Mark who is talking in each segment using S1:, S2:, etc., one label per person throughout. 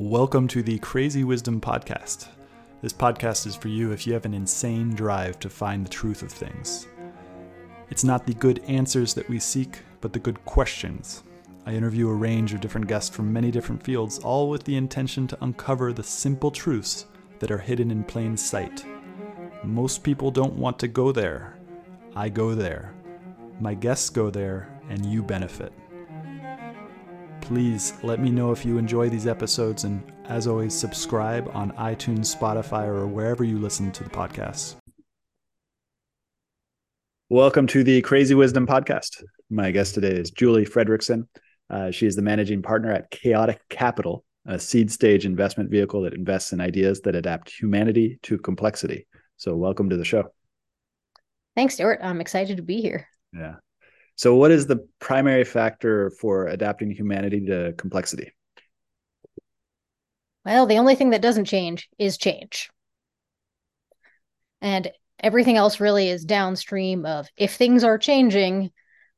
S1: Welcome to the Crazy Wisdom Podcast. This podcast is for you if you have an insane drive to find the truth of things. It's not the good answers that we seek, but the good questions. I interview a range of different guests from many different fields, all with the intention to uncover the simple truths that are hidden in plain sight. Most people don't want to go there. I go there. My guests go there, and you benefit. Please let me know if you enjoy these episodes, and as always, subscribe on iTunes, Spotify, or wherever you listen to the podcast. Welcome to the Crazy Wisdom Podcast. My guest today is Julie Fredrickson. Uh, she is the managing partner at Chaotic Capital, a seed stage investment vehicle that invests in ideas that adapt humanity to complexity. So, welcome to the show.
S2: Thanks, Stuart. I'm excited to be here.
S1: Yeah. So, what is the primary factor for adapting humanity to complexity?
S2: Well, the only thing that doesn't change is change. And everything else really is downstream of if things are changing,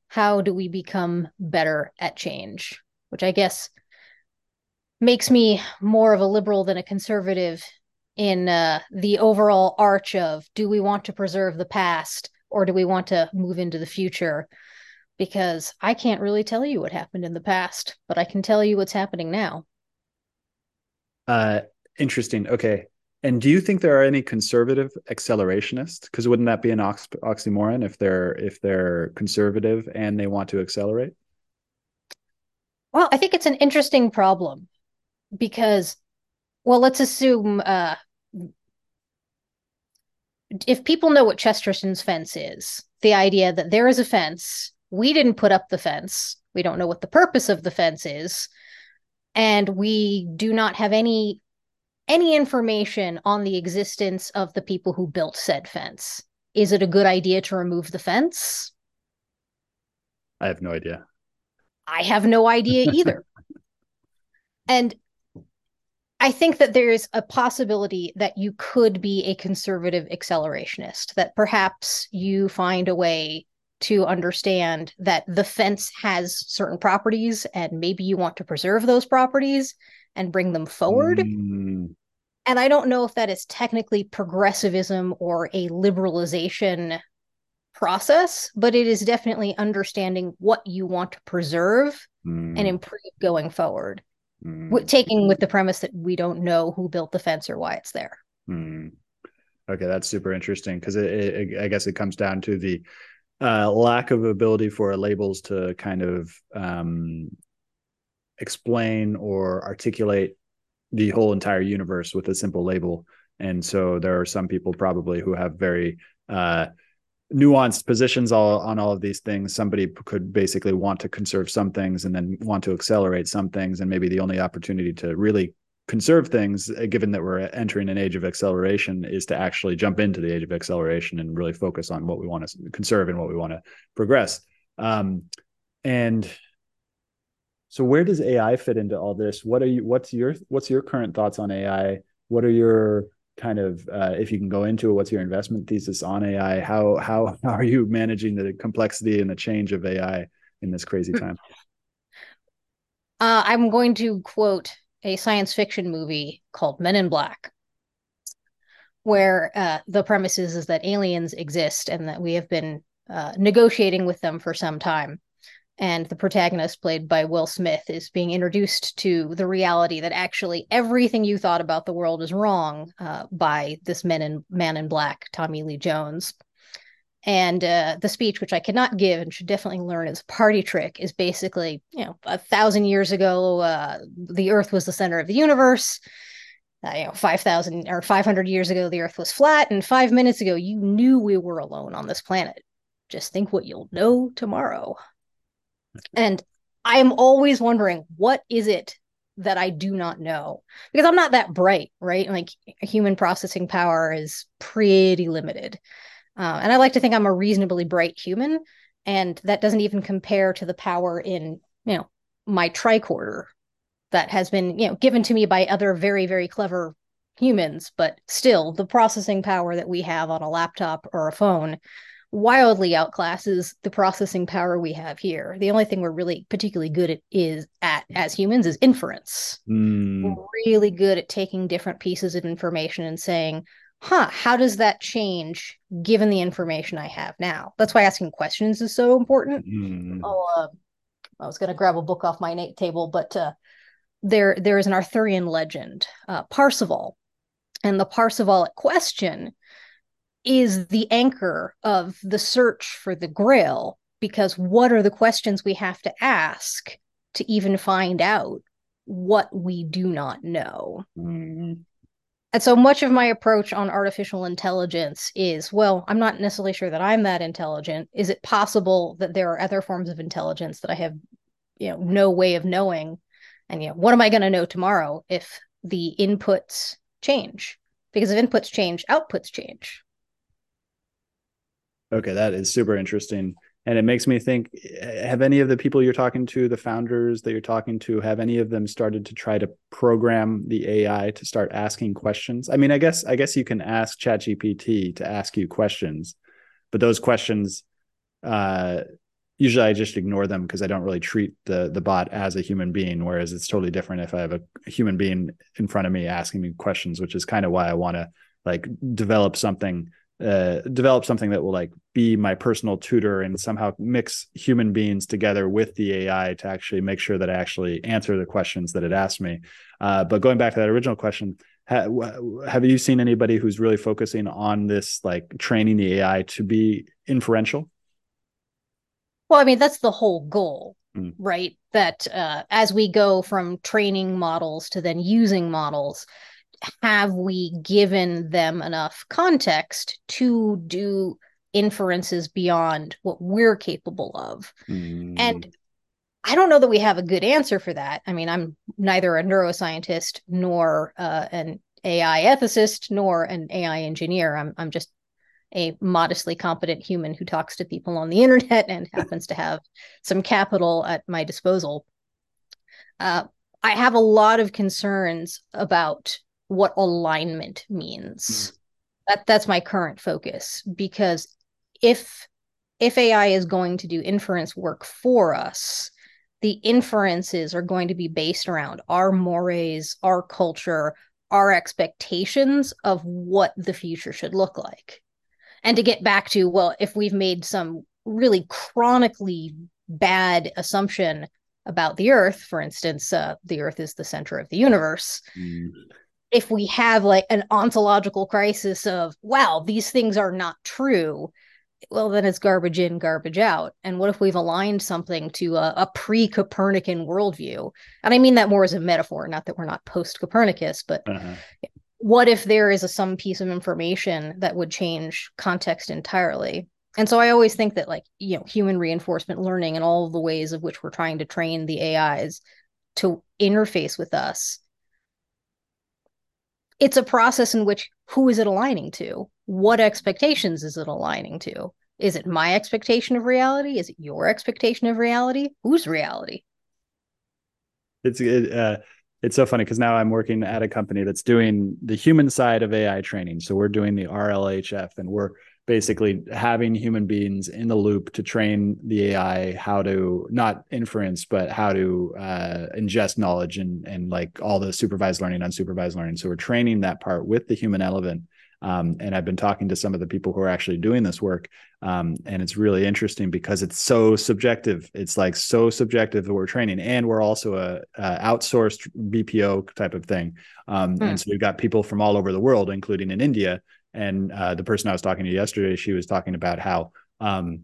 S2: how do we become better at change? Which I guess makes me more of a liberal than a conservative in uh, the overall arch of do we want to preserve the past or do we want to move into the future? Because I can't really tell you what happened in the past, but I can tell you what's happening now.
S1: Uh, interesting. Okay. And do you think there are any conservative accelerationists? Because wouldn't that be an ox- oxymoron if they're if they're conservative and they want to accelerate?
S2: Well, I think it's an interesting problem because, well, let's assume uh, if people know what Chesterton's fence is, the idea that there is a fence we didn't put up the fence. We don't know what the purpose of the fence is. And we do not have any any information on the existence of the people who built said fence. Is it a good idea to remove the fence?
S1: I have no idea.
S2: I have no idea either. and I think that there is a possibility that you could be a conservative accelerationist, that perhaps you find a way to understand that the fence has certain properties and maybe you want to preserve those properties and bring them forward. Mm. And I don't know if that is technically progressivism or a liberalization process, but it is definitely understanding what you want to preserve mm. and improve going forward. Mm. taking with the premise that we don't know who built the fence or why it's there.
S1: Mm. Okay, that's super interesting because I guess it comes down to the uh, lack of ability for labels to kind of um, explain or articulate the whole entire universe with a simple label. And so there are some people probably who have very uh, nuanced positions all on all of these things. Somebody could basically want to conserve some things and then want to accelerate some things, and maybe the only opportunity to really conserve things, uh, given that we're entering an age of acceleration, is to actually jump into the age of acceleration and really focus on what we want to conserve and what we want to progress. Um, and so, where does AI fit into all this? What are you? What's your What's your current thoughts on AI? What are your kind of uh, if you can go into it, what's your investment thesis on AI? How how how are you managing the complexity and the change of AI in this crazy time?
S2: Uh, I'm going to quote a science fiction movie called Men in Black, where uh, the premise is, is that aliens exist and that we have been uh, negotiating with them for some time. And the protagonist, played by Will Smith, is being introduced to the reality that actually everything you thought about the world is wrong uh, by this men in, man in black, Tommy Lee Jones. And uh, the speech, which I cannot give and should definitely learn as a party trick, is basically, you know, a thousand years ago, uh, the Earth was the center of the universe. Uh, you know, 5,000 or 500 years ago, the Earth was flat. And five minutes ago, you knew we were alone on this planet. Just think what you'll know tomorrow. And I'm always wondering, what is it that I do not know? Because I'm not that bright, right? Like human processing power is pretty limited. Uh, and I like to think I'm a reasonably bright human, and that doesn't even compare to the power in you know my tricorder that has been you know given to me by other very very clever humans. But still, the processing power that we have on a laptop or a phone, wildly outclasses the processing power we have here. The only thing we're really particularly good at is at as humans is inference.
S1: Mm.
S2: We're really good at taking different pieces of information and saying, huh, how does that change given the information I have now? That's why asking questions is so important.
S1: Mm.
S2: Oh, uh, I was going to grab a book off my Nate table, but uh, there there is an Arthurian legend, uh, Parzival, and the Parsivalic question is the anchor of the search for the Grail. Because what are the questions we have to ask to even find out what we do not know?
S1: Mm.
S2: And so much of my approach on artificial intelligence is well, I'm not necessarily sure that I'm that intelligent. Is it possible that there are other forms of intelligence that I have, you know, no way of knowing? And you know, what am I going to know tomorrow if the inputs change? Because if inputs change, outputs change.
S1: Okay, that is super interesting. And it makes me think have any of the people you're talking to, the founders that you're talking to, have any of them started to try to program the AI to start asking questions? I mean, I guess I guess you can ask ChatGPT to ask you questions, but those questions uh usually I just ignore them because I don't really treat the the bot as a human being. Whereas it's totally different if I have a human being in front of me asking me questions, which is kind of why I want to like develop something uh, develop something that will like be my personal tutor and somehow mix human beings together with the AI to actually make sure that I actually answer the questions that it asked me. Uh, but going back to that original question, ha- have you seen anybody who's really focusing on this, like training the AI to be inferential?
S2: Well, I mean, that's the whole goal,
S1: Mm.
S2: right? That uh, as we go from training models to then using models, have we given them enough context to do inferences beyond what we're capable of?
S1: Mm.
S2: And I don't know that we have a good answer for that. I mean, I'm neither a neuroscientist nor uh, an AI ethicist nor an AI engineer. I'm I'm just a modestly competent human who talks to people on the internet and happens to have some capital at my disposal. Uh, I have a lot of concerns about what alignment means. Mm. That that's my current focus because if if AI is going to do inference work for us, the inferences are going to be based around our mores, our culture, our expectations of what the future should look like. And to get back to, well, if we've made some really chronically bad assumption about the Earth, for instance, uh, the Earth is the center of the universe. Mm if we have like an ontological crisis of wow these things are not true well then it's garbage in garbage out. And what if we've aligned something to a, a pre-copernican worldview? And i mean that more as a metaphor not that we're not post-copernicus but uh-huh. what if there is a, some piece of information that would change context entirely? And so i always think that like you know human reinforcement learning and all the ways of which we're trying to train the ais to interface with us it's a process in which who is it aligning to? What expectations is it aligning to? Is it my expectation of reality? Is it your expectation of reality? Whose reality?
S1: It's it, uh, it's so funny because now I'm working at a company that's doing the human side of AI training. So we're doing the RLHF, and we're basically having human beings in the loop to train the AI how to not inference, but how to uh, ingest knowledge and and like all the supervised learning, unsupervised learning. So we're training that part with the human element. Um, and I've been talking to some of the people who are actually doing this work, um, and it's really interesting because it's so subjective. It's like so subjective that we're training, and we're also a, a outsourced BPO type of thing. Um, hmm. And so we've got people from all over the world, including in India, and uh, the person I was talking to yesterday, she was talking about how um,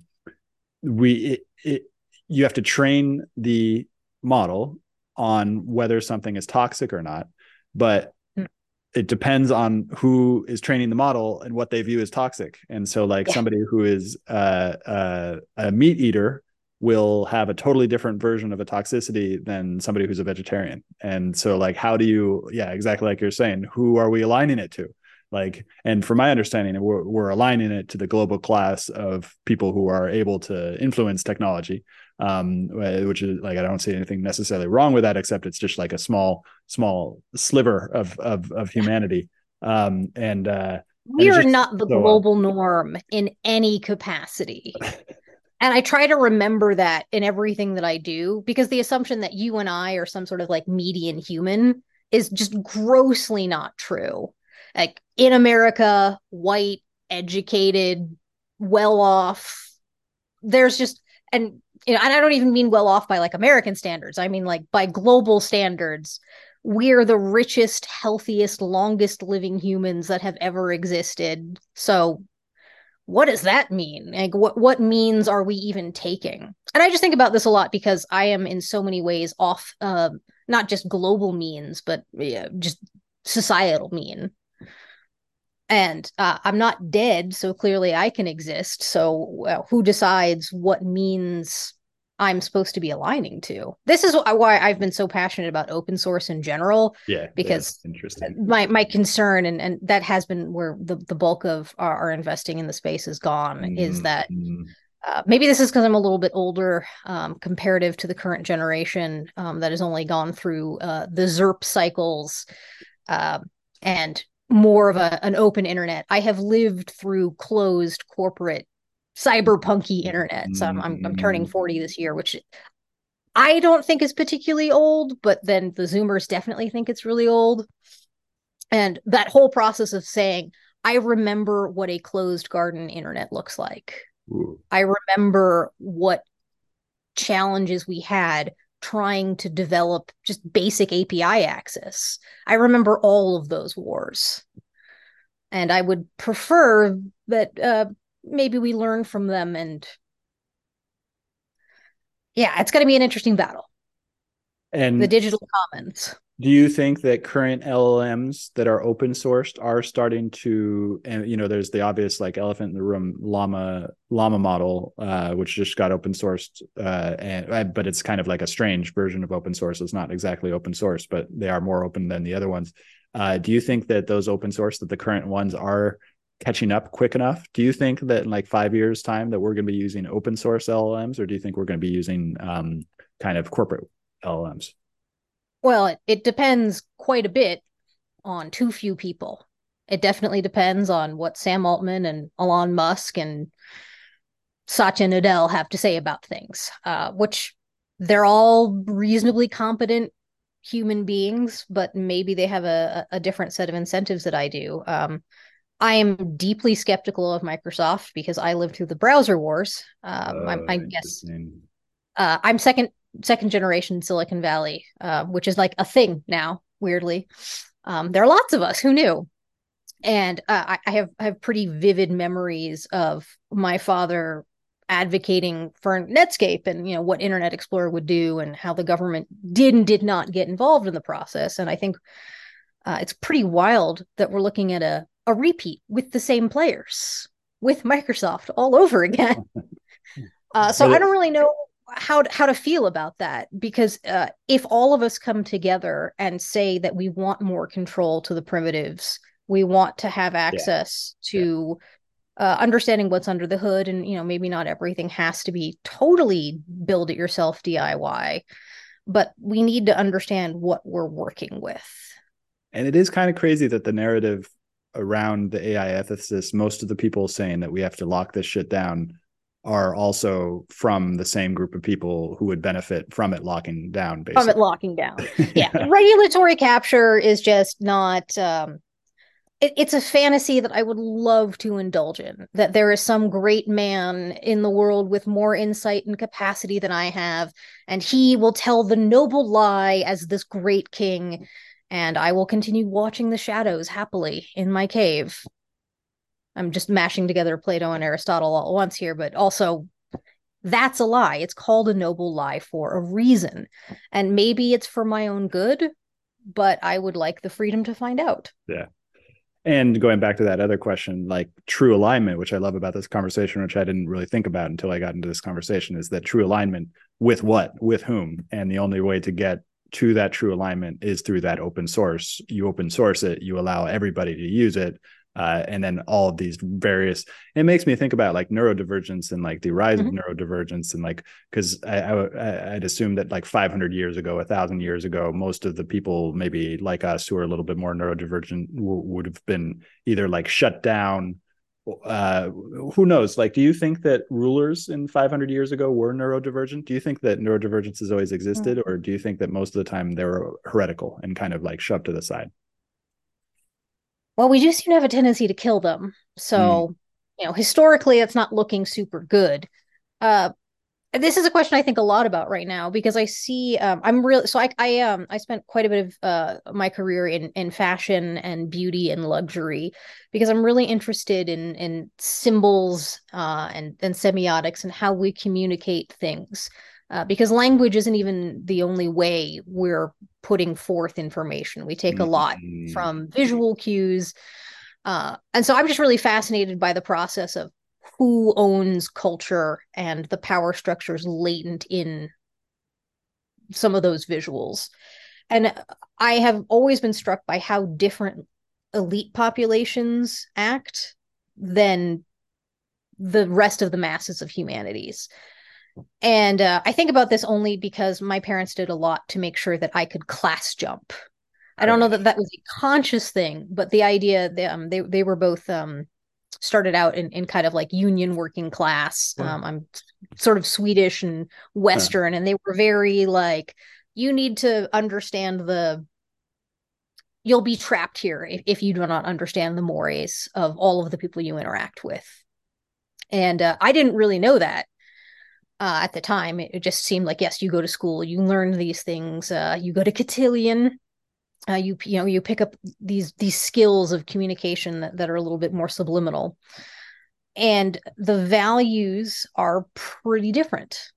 S1: we it, it, you have to train the model on whether something is toxic or not, but mm. it depends on who is training the model and what they view as toxic. And so, like yeah. somebody who is uh, uh, a meat eater will have a totally different version of a toxicity than somebody who's a vegetarian. And so, like, how do you, yeah, exactly like you're saying, who are we aligning it to? Like and from my understanding we're, we're aligning it to the global class of people who are able to influence technology um, which is like i don't see anything necessarily wrong with that except it's just like a small small sliver of of, of humanity um, and uh,
S2: we are not the so global norm in any capacity. and I try to remember that in everything that I do because the assumption that you and I are some sort of like median human is just grossly not true. Like in America, white, educated, well off, there's just and you know, and I don't even mean well off by like American standards. I mean like by global standards we're the richest, healthiest, longest living humans that have ever existed. So what does that mean? Like what what means are we even taking? And I just think about this a lot because I am in so many ways off uh, not just global means, but yeah, just societal mean. And uh, I'm not dead, so clearly I can exist. So who decides what means I'm supposed to be aligning to. This is why I've been so passionate about open source in general.
S1: Yeah,
S2: because
S1: interesting.
S2: My my concern and and that has been where the the bulk of our, our investing in the space has gone mm-hmm. is that. Mm-hmm. Uh, maybe this is because I'm a little bit older, um, comparative to the current generation um, that has only gone through uh, the ZERP cycles uh, and more of a, an open internet. I have lived through closed corporate cyberpunky internet. So I'm, I'm, I'm turning mm. 40 this year, which I don't think is particularly old, but then the Zoomers definitely think it's really old. And that whole process of saying, I remember what a closed garden internet looks like. Ooh. I remember what challenges we had trying to develop just basic API access. I remember all of those wars. And I would prefer that uh, maybe we learn from them and yeah it's going to be an interesting battle
S1: and
S2: the digital commons
S1: do you think that current llms that are open sourced are starting to and you know there's the obvious like elephant in the room llama llama model uh, which just got open sourced uh, and uh, but it's kind of like a strange version of open source it's not exactly open source but they are more open than the other ones uh, do you think that those open source that the current ones are catching up quick enough? Do you think that in like five years' time that we're going to be using open source LLMs, or do you think we're going to be using um, kind of corporate LLMs?
S2: Well, it, it depends quite a bit on too few people. It definitely depends on what Sam Altman and Elon Musk and Satya Nadella have to say about things, uh, which they're all reasonably competent human beings, but maybe they have a, a different set of incentives that I do. Um, I am deeply skeptical of Microsoft because I lived through the browser wars. Um, I, I guess uh, I'm second second generation Silicon Valley, uh, which is like a thing now. Weirdly, um, there are lots of us who knew, and uh, I, I, have I have pretty vivid memories of my father advocating for Netscape and you know what Internet Explorer would do and how the government did and did not get involved in the process. And I think uh, it's pretty wild that we're looking at a a repeat with the same players with Microsoft all over again. Uh, so I don't really know how to, how to feel about that because uh, if all of us come together and say that we want more control to the primitives, we want to have access yeah. to yeah. Uh, understanding what's under the hood, and you know maybe not everything has to be totally build it yourself DIY, but we need to understand what we're working with.
S1: And it is kind of crazy that the narrative around the AI ethicists, most of the people saying that we have to lock this shit down are also from the same group of people who would benefit from it locking down basically.
S2: from it locking down yeah regulatory capture is just not um it, it's a fantasy that i would love to indulge in that there is some great man in the world with more insight and capacity than i have and he will tell the noble lie as this great king and I will continue watching the shadows happily in my cave. I'm just mashing together Plato and Aristotle all at once here, but also that's a lie. It's called a noble lie for a reason. And maybe it's for my own good, but I would like the freedom to find out.
S1: Yeah. And going back to that other question, like true alignment, which I love about this conversation, which I didn't really think about until I got into this conversation, is that true alignment with what, with whom. And the only way to get to that true alignment is through that open source. You open source it, you allow everybody to use it. Uh, and then all of these various it makes me think about like neurodivergence and like the rise mm-hmm. of neurodivergence and like because I, I i'd assume that like 500 years ago a thousand years ago most of the people maybe like us who are a little bit more neurodivergent w- would have been either like shut down uh who knows like do you think that rulers in 500 years ago were neurodivergent do you think that neurodivergence has always existed mm-hmm. or do you think that most of the time they were heretical and kind of like shoved to the side
S2: well, we do seem to have a tendency to kill them. So, mm. you know, historically, it's not looking super good. Uh, this is a question I think a lot about right now because I see um, I'm really so I I um I spent quite a bit of uh my career in in fashion and beauty and luxury because I'm really interested in in symbols uh and and semiotics and how we communicate things uh, because language isn't even the only way we're putting forth information. We take a lot mm-hmm. from visual cues. Uh, and so I'm just really fascinated by the process of who owns culture and the power structures latent in some of those visuals. And I have always been struck by how different elite populations act than the rest of the masses of humanities. And uh, I think about this only because my parents did a lot to make sure that I could class jump. I don't know that that was a conscious thing, but the idea that um, they they were both um, started out in, in kind of like union working class. Um, I'm sort of Swedish and Western, and they were very like, you need to understand the. You'll be trapped here if, if you do not understand the mores of all of the people you interact with. And uh, I didn't really know that uh, at the time. It, just seemed like yes, you go to school, you learn these things, uh, you go to cotillion, uh, you you know you pick up these these skills of communication that, that are a little bit more subliminal, and the values are pretty different.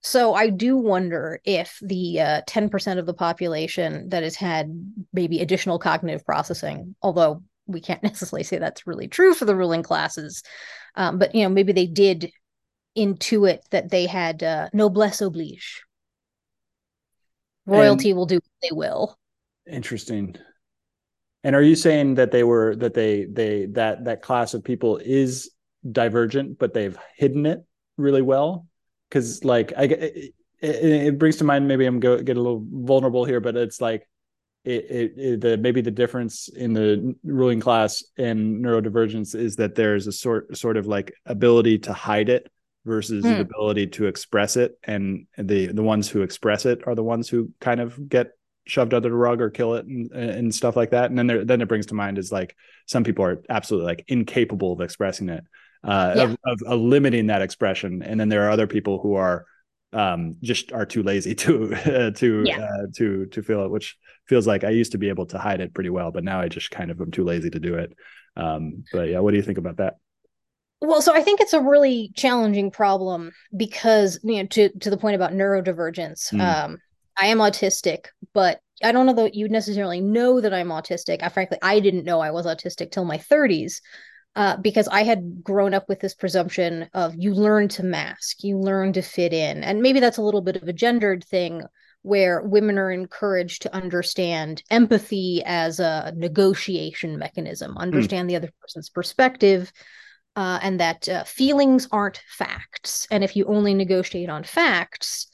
S2: So I do wonder if the uh, ten percent of the population that has had maybe additional cognitive processing, although we can't necessarily say that's really true for the ruling classes, um, but you know maybe they did intuit that they had uh, noblesse oblige. Royalty and, will do what they will.
S1: Interesting. And are you saying that they were that they they that that class of people is divergent, but they've hidden it really well? Because like I it, it, brings to mind maybe I'm go get a little vulnerable here, but it's like it, it, it, the maybe the difference in the ruling class and neurodivergence is that there's a sort sort of like ability to hide it versus the hmm. ability to express it and the the ones who express it are the ones who kind of get shoved under the rug or kill it and, and stuff like that and then there, then it brings to mind is like some people are absolutely like incapable of expressing it uh yeah. of, of, of, limiting that expression and then there are other people who are um just are too lazy to uh, to yeah. uh, to to feel it which feels like i used to be able to hide it pretty well but now i just kind of am too lazy to do it um but yeah what do you think about that
S2: well, so I think it's a really challenging problem because you know to to the point about neurodivergence. Mm. Um, I am autistic, but I don't know that you necessarily know that I'm autistic. I frankly I didn't know I was autistic till my 30s. Uh, because I had grown up with this presumption of you learn to mask, you learn to fit in. And maybe that's a little bit of a gendered thing where women are encouraged to understand empathy as a negotiation mechanism, hmm. understand mm. the other person's perspective, uh, and that uh, feelings aren't facts. And if you only negotiate on facts,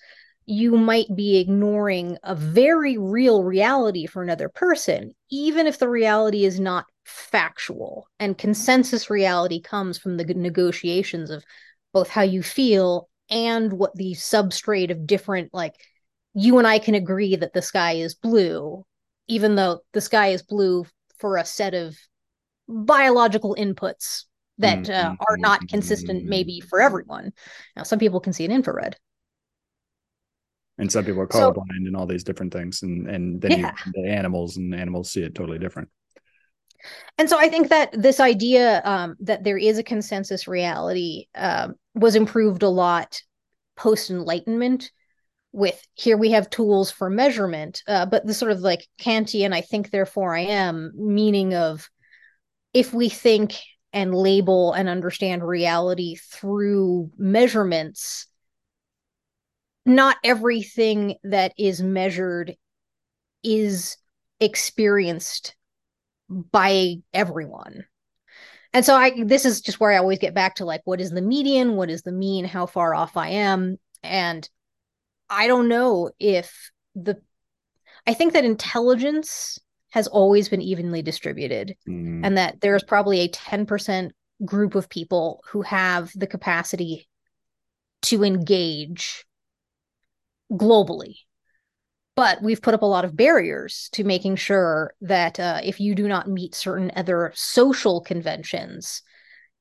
S2: you might be ignoring a very real reality for another person, even if the reality is not factual. And consensus reality comes from the negotiations of both how you feel and what the substrate of different, like, you and I can agree that the sky is blue, even though the sky is blue for a set of biological inputs that mm-hmm. uh, are not consistent maybe for everyone. Now, some people can see an infrared.
S1: And some people are colorblind so, and all these different things. And and then yeah. you, the animals and animals see it totally different.
S2: And so I think that this idea um, that there is a consensus reality um, was improved a lot post Enlightenment. With here we have tools for measurement, uh, but the sort of like Kantian, I think, therefore I am meaning of if we think and label and understand reality through measurements. Not everything that is measured is experienced by everyone. And so I this is just where I always get back to like what is the median, what is the mean, how far off I am, and I don't know if the I think that intelligence has always been evenly distributed mm. and that there's probably a 10% group of people who have the capacity to engage globally but we've put up a lot of barriers to making sure that uh, if you do not meet certain other social conventions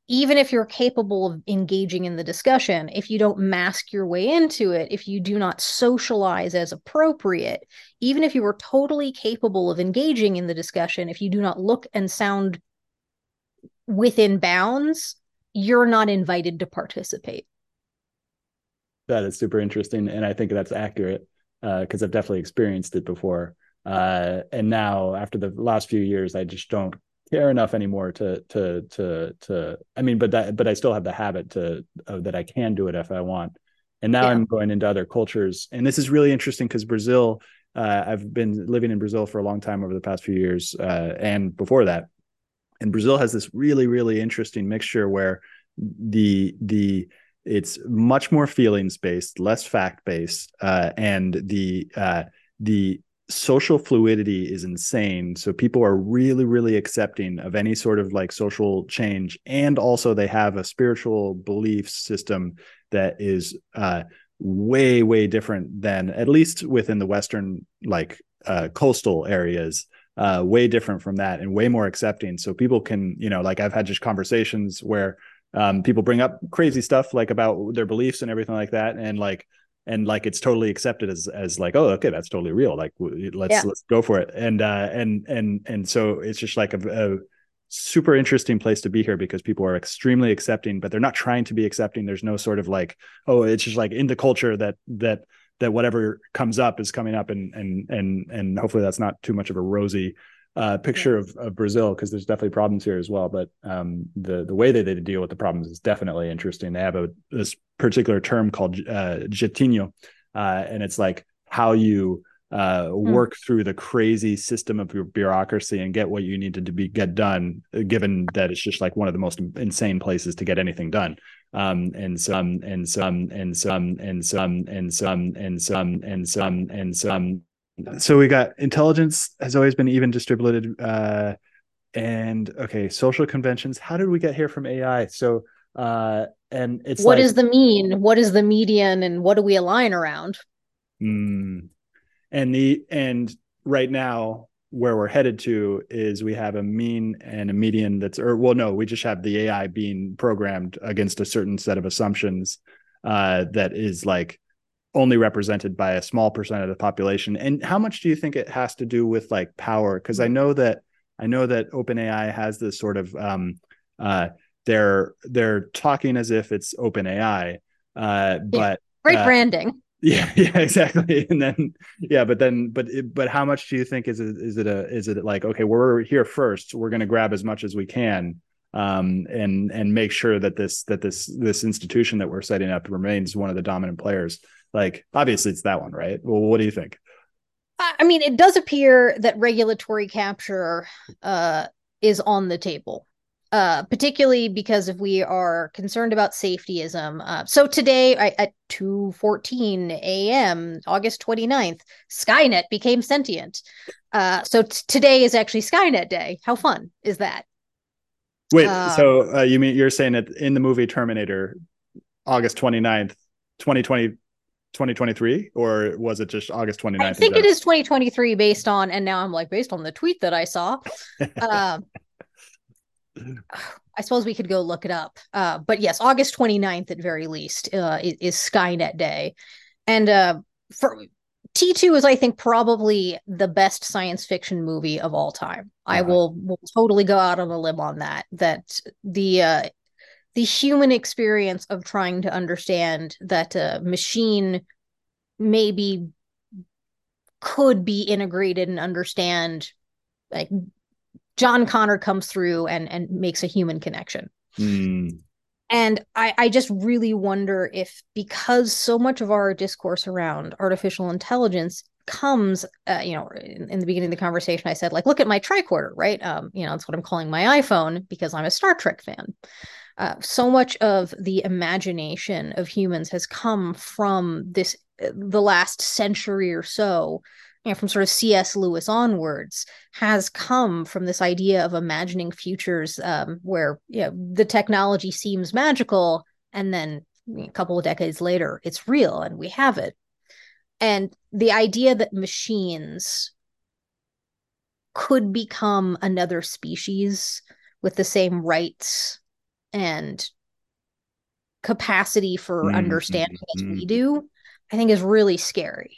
S2: even if you're capable of engaging in the discussion, if you don't mask your way into it, if you do not socialize as appropriate, even if you are totally capable of engaging in the discussion, if you do not look and sound within bounds, you're not invited to participate.
S1: That is super interesting. And I think that's accurate because uh, I've definitely experienced it before. Uh, and now, after the last few years, I just don't care enough anymore to to to to i mean but that but i still have the habit to that i can do it if i want. And now yeah. i'm going into other cultures. And this is really interesting because brazil uh, i've been living in brazil for a long time over the past few years uh, and before that. And brazil has this really really interesting mixture where the the it's much more feelings based less fact based uh, and the uh, the social fluidity is insane. So people are really really accepting of any sort of like social change. And also they have a spiritual belief system that is uh way way different than at least within the western like uh coastal areas uh way different from that and way more accepting. So people can you know like i've had just conversations where um people bring up crazy stuff like about their beliefs and everything like that. And like and like it's totally accepted as as like oh okay that's totally real like let's yeah. let's go for it and uh and and and so it's just like a, a, super interesting place to be here because people are extremely accepting but they're not trying to be accepting there's no sort of like oh it's just like in the culture that that that whatever comes up is coming up and and and and hopefully that's not too much of a rosy uh, picture of, of Brazil because there's definitely problems here as well. But um, the the way that they deal with the problems is definitely interesting. They have a this particular term called uh, jeitinho, uh, and it's like how you uh, hmm. work mm. through the crazy system of your bureaucracy and get what you needed to be get done, given that it's just like one of the most insane places to get anything done. Um, and some and some and some and some and some and some and some and some so we got intelligence has always been even distributed uh and okay social conventions. How did we get here from ai so uh and it's
S2: what like, is the mean? What is the median? And what do we align around?
S1: Mm, and the and right now where we're headed to is we have a mean and a median that's or well no we just have the ai being programmed against a certain set of assumptions uh that is like only represented by a small percent of the population. And how much do you think it has to do with like power? Because i know that i know that openai has this sort of um uh they're they're talking as if it's openai uh but
S2: great uh, branding.
S1: yeah yeah exactly. And then yeah but then but but how much do you think is it is it a is it like okay we're here first we're going to grab as much as we can um, and and make sure that this that this this institution that we're setting up remains one of the dominant players like, obviously, it's that one, right? Well, what do you think?
S2: I mean, it does appear that regulatory capture uh, is on the table. Uh, particularly because if we are concerned about safetyism. Uh, so today I, at 2.14 a.m., August 29th, Skynet became sentient. Uh, so t- today is actually Skynet Day. How fun is that?
S1: Wait, um, so uh, you mean you're saying that in the movie Terminator, August 29th, 2020, 2023 or was it just August 29th? I
S2: think it is 2023 based on and now I'm like based on the tweet that I saw. um, I suppose we could go look it up. Uh, but yes, August 29th at very least uh, is, is, Skynet Day. And uh, for T2 is I think probably the best science fiction movie of all time. Uh-huh. I will will totally go out on a limb on that that the uh, the human experience of trying to understand that a machine maybe could be integrated and understand like John Connor comes through and and makes a human connection. Mm. And I, I just really wonder if because so much of our discourse around artificial intelligence comes, uh, you know, in, in, the beginning of the conversation, I said, like, look at my tricorder, right? Um, you know, that's what I'm calling my iPhone because I'm a Star Trek fan. Uh, so much of the imagination of humans has come from this, uh, the last century or so, you know, from sort of C.S. Lewis onwards, has come from this idea of imagining futures um, where you know, the technology seems magical, and then a couple of decades later, it's real and we have it. And the idea that machines could become another species with the same rights and capacity for mm-hmm. understanding as we mm-hmm. do, I think is really scary.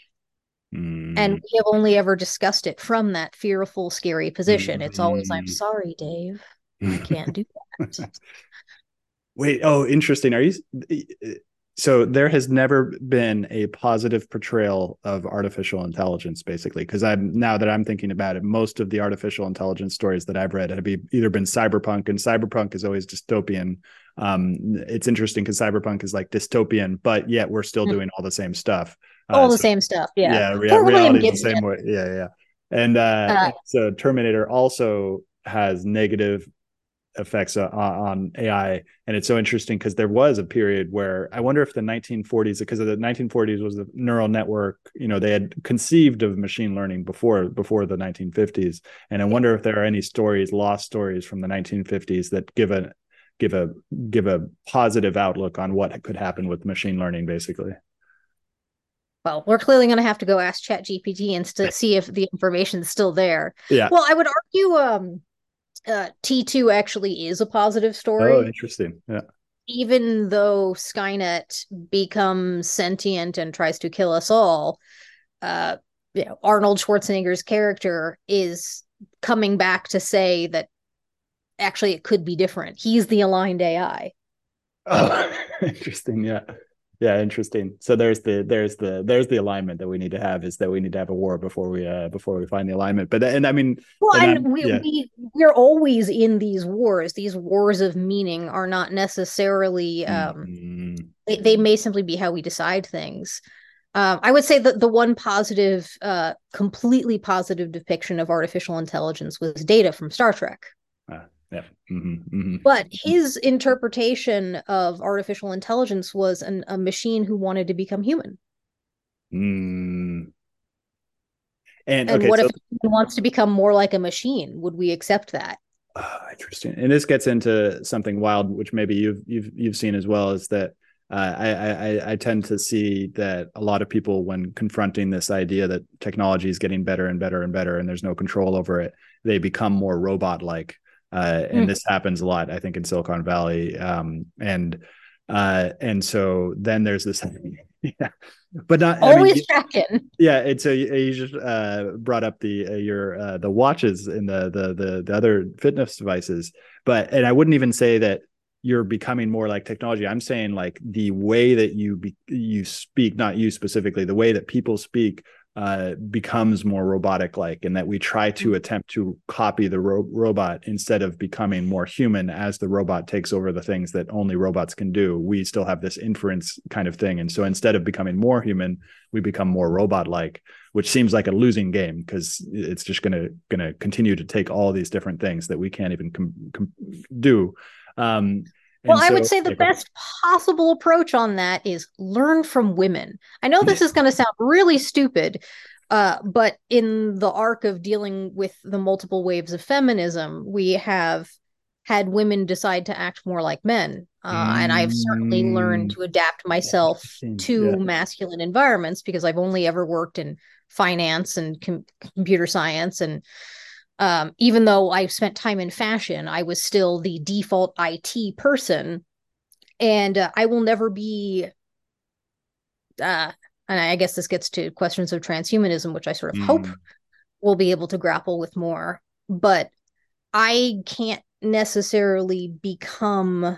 S2: Mm. And we have only ever discussed it from that fearful, scary position. It's always, I'm mm-hmm. sorry, Dave. I can't do that.
S1: Wait, oh, interesting. Are you so there has never been a positive portrayal of artificial intelligence basically because i'm now that i'm thinking about it most of the artificial intelligence stories that i've read have either been cyberpunk and cyberpunk is always dystopian. Um, it's interesting because cyberpunk is like dystopian but yet we're still mm-hmm. doing all the same stuff.
S2: All uh, the so, same stuff yeah.
S1: yeah rea- reality is the same way yeah yeah. And uh, uh, so terminator also has negative effects uh, on AI. And it's so interesting because there was a period where I wonder if the 1940s, because of the 1940s was the neural network, you know, they had conceived of machine learning before before the 1950s. And I wonder if there are any stories, lost stories from the 1950s that give a give a give a positive outlook on what could happen with machine learning, basically.
S2: Well, we're clearly going to have to go ask Chat GPT and st- see if the information is still there.
S1: Yeah.
S2: Well, I would argue um, uh, T2 actually is a positive story.
S1: Oh, interesting. Yeah.
S2: Even though Skynet becomes sentient and tries to kill us all, uh, you know, Arnold Schwarzenegger's character is coming back to say that actually it could be different. He's the aligned AI.
S1: Oh, interesting. Yeah yeah interesting so there's the there's the there's the alignment that we need to have is that we need to have a war before we uh before we find the alignment but and i mean
S2: well and, and we, yeah. we we're always in these wars these wars of meaning are not necessarily um mm-hmm. they, they may simply be how we decide things um, I would say that the one positive, uh, completely positive depiction of artificial intelligence was data from Star Trek.
S1: Yeah. Mm-hmm, mm-hmm.
S2: But his interpretation of artificial intelligence was an, a machine who wanted to become human.
S1: Mm.
S2: And, and okay, what so, if he wants to become more like a machine? Would we accept that?
S1: Uh, interesting. And this gets into something wild, which maybe you've you've you've seen as well, is that uh, I, I I tend to see that a lot of people, when confronting this idea that technology is getting better and better and better, and there's no control over it, they become more robot-like uh, and mm. this happens a lot, I think, in Silicon Valley. Um, and uh, and so then there's this, yeah, but not
S2: always I mean, tracking.
S1: Yeah, and so you, you just uh, brought up the uh, your uh, the watches and the, the the the other fitness devices, but and I wouldn't even say that you're becoming more like technology. I'm saying like the way that you be, you speak, not you specifically, the way that people speak uh, becomes more robotic like and that we try to mm-hmm. attempt to copy the ro- robot instead of becoming more human as the robot takes over the things that only robots can do. We still have this inference kind of thing. And so instead of becoming more human we become more robot like which seems like a losing game because it's just going to going to continue to take all these different things that we can't even com- com- do. Um,
S2: well, so, I would say the best possible approach on that is learn from women. I know this is going to sound really stupid, uh, but in the arc of dealing with the multiple waves of feminism, we have had women decide to act more like men. Uh, mm. And I've certainly learned to adapt myself to yeah. masculine environments because I've only ever worked in finance and com- computer science and um, even though I spent time in fashion, I was still the default IT person. And uh, I will never be, uh, and I guess this gets to questions of transhumanism, which I sort of mm. hope we'll be able to grapple with more. But I can't necessarily become,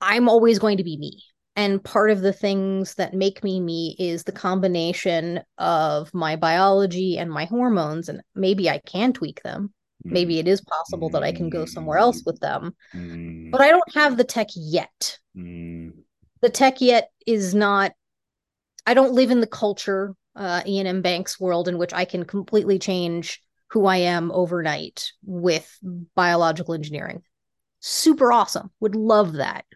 S2: I'm always going to be me and part of the things that make me me is the combination of my biology and my hormones and maybe i can tweak them maybe it is possible that i can go somewhere else with them mm. but i don't have the tech yet
S1: mm.
S2: the tech yet is not I don't live in the culture, uh, Iain M. Banks world in which I can completely change who I am overnight with biological engineering. Super awesome. Would love that.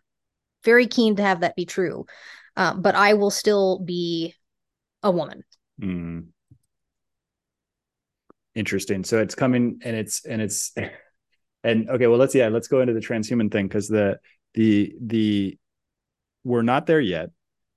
S2: Very keen to have that be true. Uh, but I will still be a woman.
S1: Mm. Interesting. So it's coming and it's and it's and okay, well let's yeah, let's go into the transhuman thing because the the the we're not there yet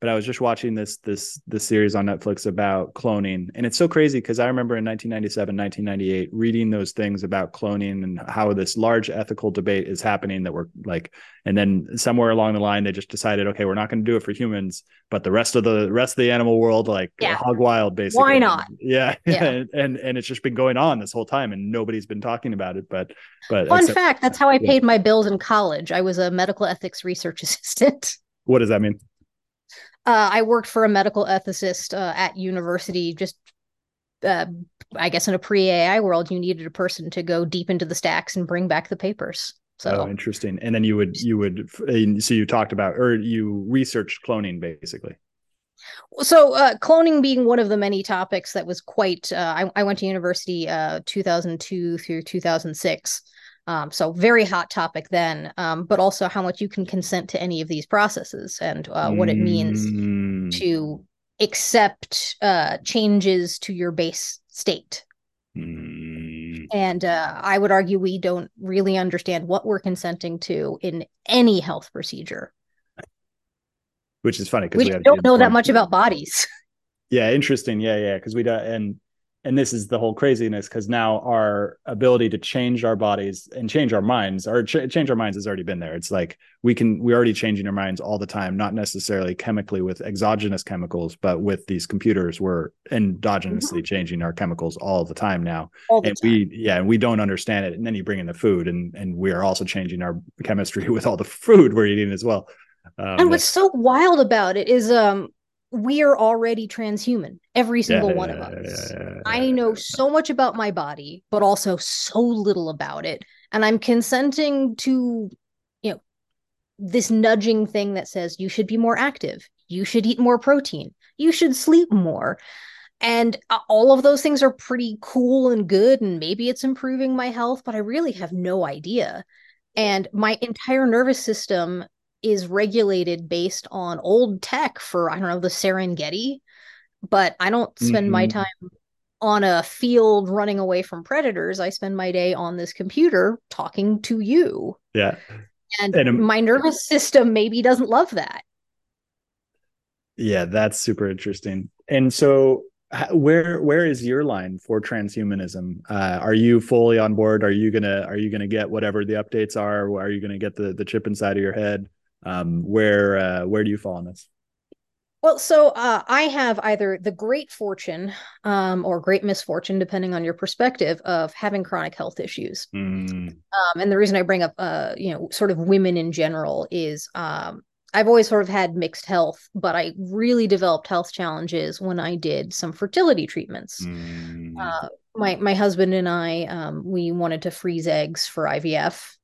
S1: but I was just watching this this this series on Netflix about cloning, and it's so crazy because I remember in 1997, 1998, reading those things about cloning and how this large ethical debate is happening. That we're like, and then somewhere along the line, they just decided, okay, we're not going to do it for humans, but the rest of the rest of the animal world, like yeah. hog wild, basically.
S2: Why not?
S1: Yeah, yeah. and, and and it's just been going on this whole time, and nobody's been talking about it. But but
S2: fun except, fact, that's how I paid my bills in college. I was a medical ethics research assistant.
S1: What does that mean?
S2: Uh, I worked for a medical ethicist uh, at university. Just, uh, I guess, in a pre AI world, you needed a person to go deep into the stacks and bring back the papers. So
S1: oh, interesting. And then you would you would so you talked about or you researched cloning basically.
S2: So uh, cloning being one of the many topics that was quite. Uh, I, I went to university uh, 2002 through 2006. Um, so very hot topic then, um, but also how much you can consent to any of these processes and uh, what it means mm. to accept uh, changes to your base state. Mm. And uh, I would argue we don't really understand what we're consenting to in any health procedure.
S1: Which is funny
S2: because we, we don't know that much about bodies.
S1: Yeah, interesting. Yeah, yeah, because we don't, and and this is the whole craziness because now our ability to change our bodies and change our minds or ch- change our minds has already been there it's like we can we're already changing our minds all the time not necessarily chemically with exogenous chemicals but with these computers we're endogenously mm-hmm. changing our chemicals all the time now all
S2: the
S1: and time. we yeah and we don't understand it and then you bring in the food and and we are also changing our chemistry with all the food we're eating as well
S2: um, and what's so wild about it is um we are already transhuman every single yeah, one of us. Yeah, i know so much about my body but also so little about it. And i'm consenting to you know this nudging thing that says you should be more active you should eat more protein you should sleep more. And uh, all of those things are pretty cool and good and maybe it's improving my health but i really have no idea. And my entire nervous system is regulated based on old tech for I don't know the Serengeti, but I don't spend mm-hmm. my time on a field running away from predators. I spend my day on this computer talking to you.
S1: Yeah.
S2: And, and my nervous system maybe doesn't love that.
S1: Yeah, that's super interesting. And so where where is your line for transhumanism uh, are you fully on board are you gonna are you gonna get whatever the updates are are you gonna get the the chip inside of your head um, where uh, where do you fall on this?
S2: Well, so uh, I have either the great fortune um, or great misfortune, depending on your perspective, of having chronic health issues. Mm. Um, and the reason I bring up, uh, you know, sort of women in general is um, I've always sort of had mixed health, but I really developed health challenges when I did some fertility treatments. Mm. Uh, my my husband and I, um, we wanted to freeze eggs for IVF,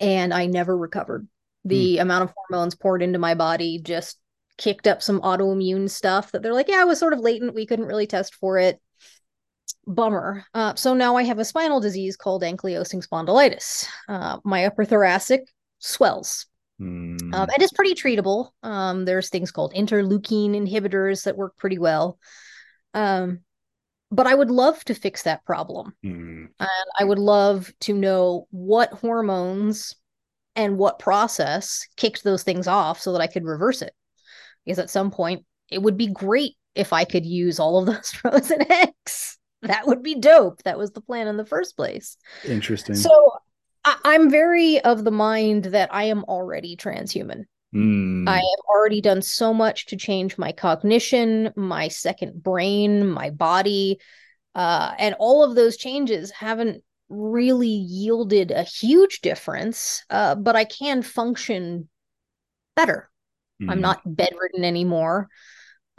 S2: and I never recovered the mm. amount of hormones poured into my body just kicked up some autoimmune stuff that they're like, yeah, it was sort of latent. We couldn't really test for it. Bummer. Uh, so now I have a spinal disease called ankylosing spondylitis. Uh, my upper thoracic swells. Mm. Um, and it's pretty treatable. Um, there's things called interleukin inhibitors that work pretty well. Um, but I would love to fix that problem. Mm. And I would love to know what hormones and what process kicked those things off so that I could reverse it. Because at some point, it would be great if I could use all of those frozen eggs. That would be dope. That was the plan in the first place.
S1: Interesting.
S2: So I- am very of the mind that I am already transhuman. Mm. I have already done so much to change my cognition, my second brain, my body. Uh, and all of those changes haven't really yielded a huge difference, uh, but I can function better. Mm. I'm not bedridden anymore.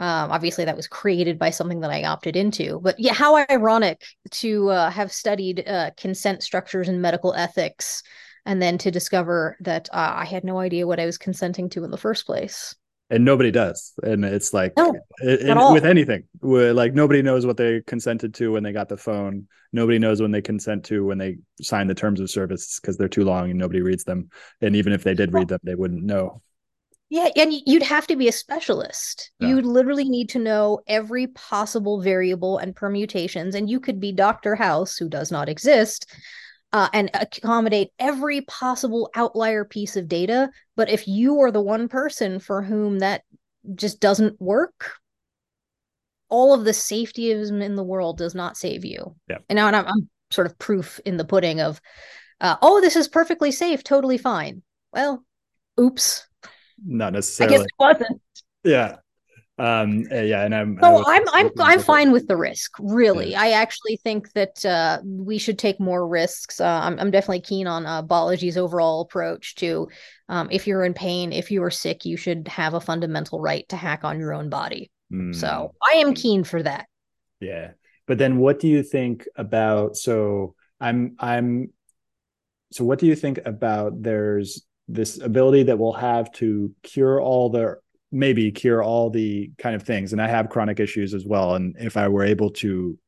S2: Um, obviously, that was created by something that I opted into. But yeah, how ironic to uh, have studied uh, consent structures and medical ethics, and then to discover that uh, I had no idea what I was consenting to in the first place.
S1: And nobody does and it's like
S2: No,
S1: it- it- with anything like nobody knows what they consented to when they got the phone nobody knows when they consent to when they sign the terms of service because they're too long and nobody reads them and even if they did read them they wouldn't know
S2: Yeah, and you'd have to be a specialist.
S1: Yeah.
S2: You'd literally need to know every possible variable and permutations, and you could be Dr. House, who does not exist, uh, and accommodate every possible outlier piece of data. But if you are the one person for whom that just doesn't work, all of the safetyism in the world does not save you.
S1: Yeah.
S2: And now I'm, I'm sort of proof in the pudding of, uh, oh, this is perfectly safe, totally fine. Well, oops.
S1: not necessarily.
S2: I guess it wasn't.
S1: yeah um uh, yeah and i'm
S2: So I'm I'm I'm fine with the risk. Really, I actually think that uh, we should take more risks. Uh, I'm I'm definitely keen on uh, Balaji's overall approach to um, if you're in pain, if you are sick, you should have a fundamental right to hack on your own body.
S1: Mm.
S2: So I am keen for that.
S1: Yeah. But then what do you think about so I'm I'm so what do you think about there's this ability that we'll have to cure all the maybe cure all the kind of things. And I have chronic issues as well. And if I were able to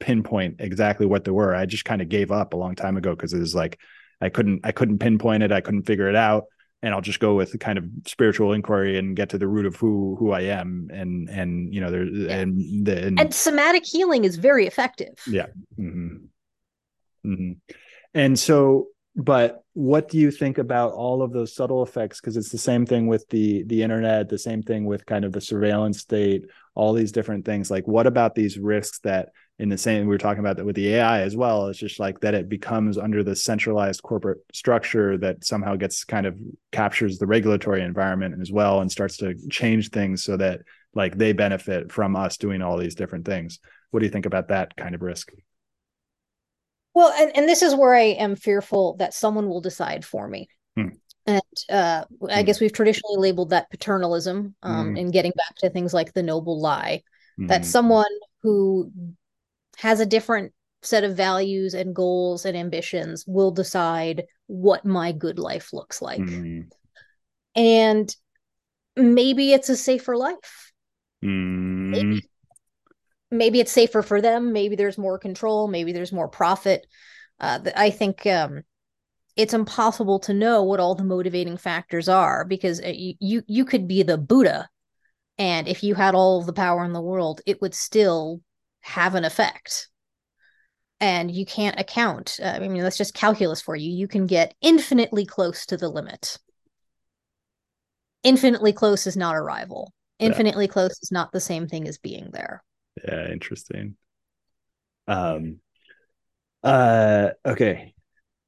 S1: pinpoint exactly what they were I just kind of gave up a long time ago because it was like I couldn't I couldn't pinpoint it. I couldn't figure it out. And I'll just go with the kind of spiritual inquiry and get to the root of who who I am. And and you know there and the and,
S2: And somatic healing is very effective.
S1: yeah. hmm hmm And so, but what do you think about all of those subtle effects? Because it's the same thing with the the internet, the same thing with kind of the surveillance state, all these different things. Like, what about these risks that in the same we were talking about that with the AI as well? It's just like that it becomes under the centralized corporate structure that somehow gets kind of captures the regulatory environment as well and starts to change things so that like they benefit from us doing all these different things. What do you think about that kind of risk?
S2: Well, and, and this is where I am fearful that someone will decide for me.
S1: Hmm.
S2: And uh, I
S1: Hmm.
S2: guess we've traditionally labeled that paternalism, um,
S1: Hmm.
S2: and getting back to things like the noble lie. that
S1: Mhm.
S2: someone who has a different set of values and goals and ambitions will decide what my good life looks like.
S1: Mhm.
S2: And maybe it's a safer life.
S1: Mhm.
S2: Maybe it's safer for them. Maybe there's more control. Maybe there's more profit. Uh, I think um, it's impossible to know what all the motivating factors are because uh, you you, you could be the Buddha, and if you had all the power in the world, it would still have an effect. And you can't account. Uh, I mean, that's just calculus for you. You can get infinitely close to the limit. Infinitely close is not arrival.
S1: Yeah.
S2: Infinitely close is not the same thing as being there.
S1: Yeah, interesting. Um uh okay.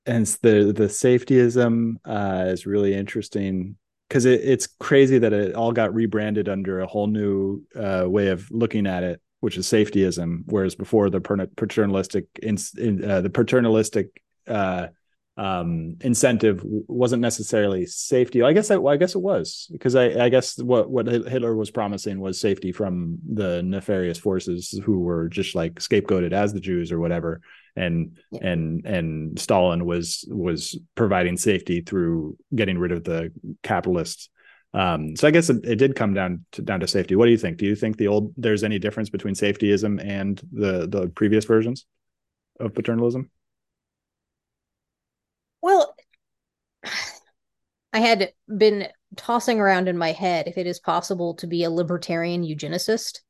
S1: And the the safetyism uh is really interesting because it, it's crazy that it all got rebranded under a whole new uh way of looking at it, which is safetyism, whereas before the paternalistic in, in uh, the paternalistic uh um incentive wasn't necessarily safety. I guess well, i guess it was because i i guess what what hitler was promising was safety from the nefarious forces who were just like scapegoated as the jews or whatever. And
S2: Yeah.
S1: and and stalin was was providing safety through getting rid of the capitalists. Um so i guess it, it did come down to down to safety. What do you think? Do you think the old there's any difference between safetyism and the the previous versions of paternalism
S2: Well, I had been tossing around in my head if it is possible to be a libertarian eugenicist.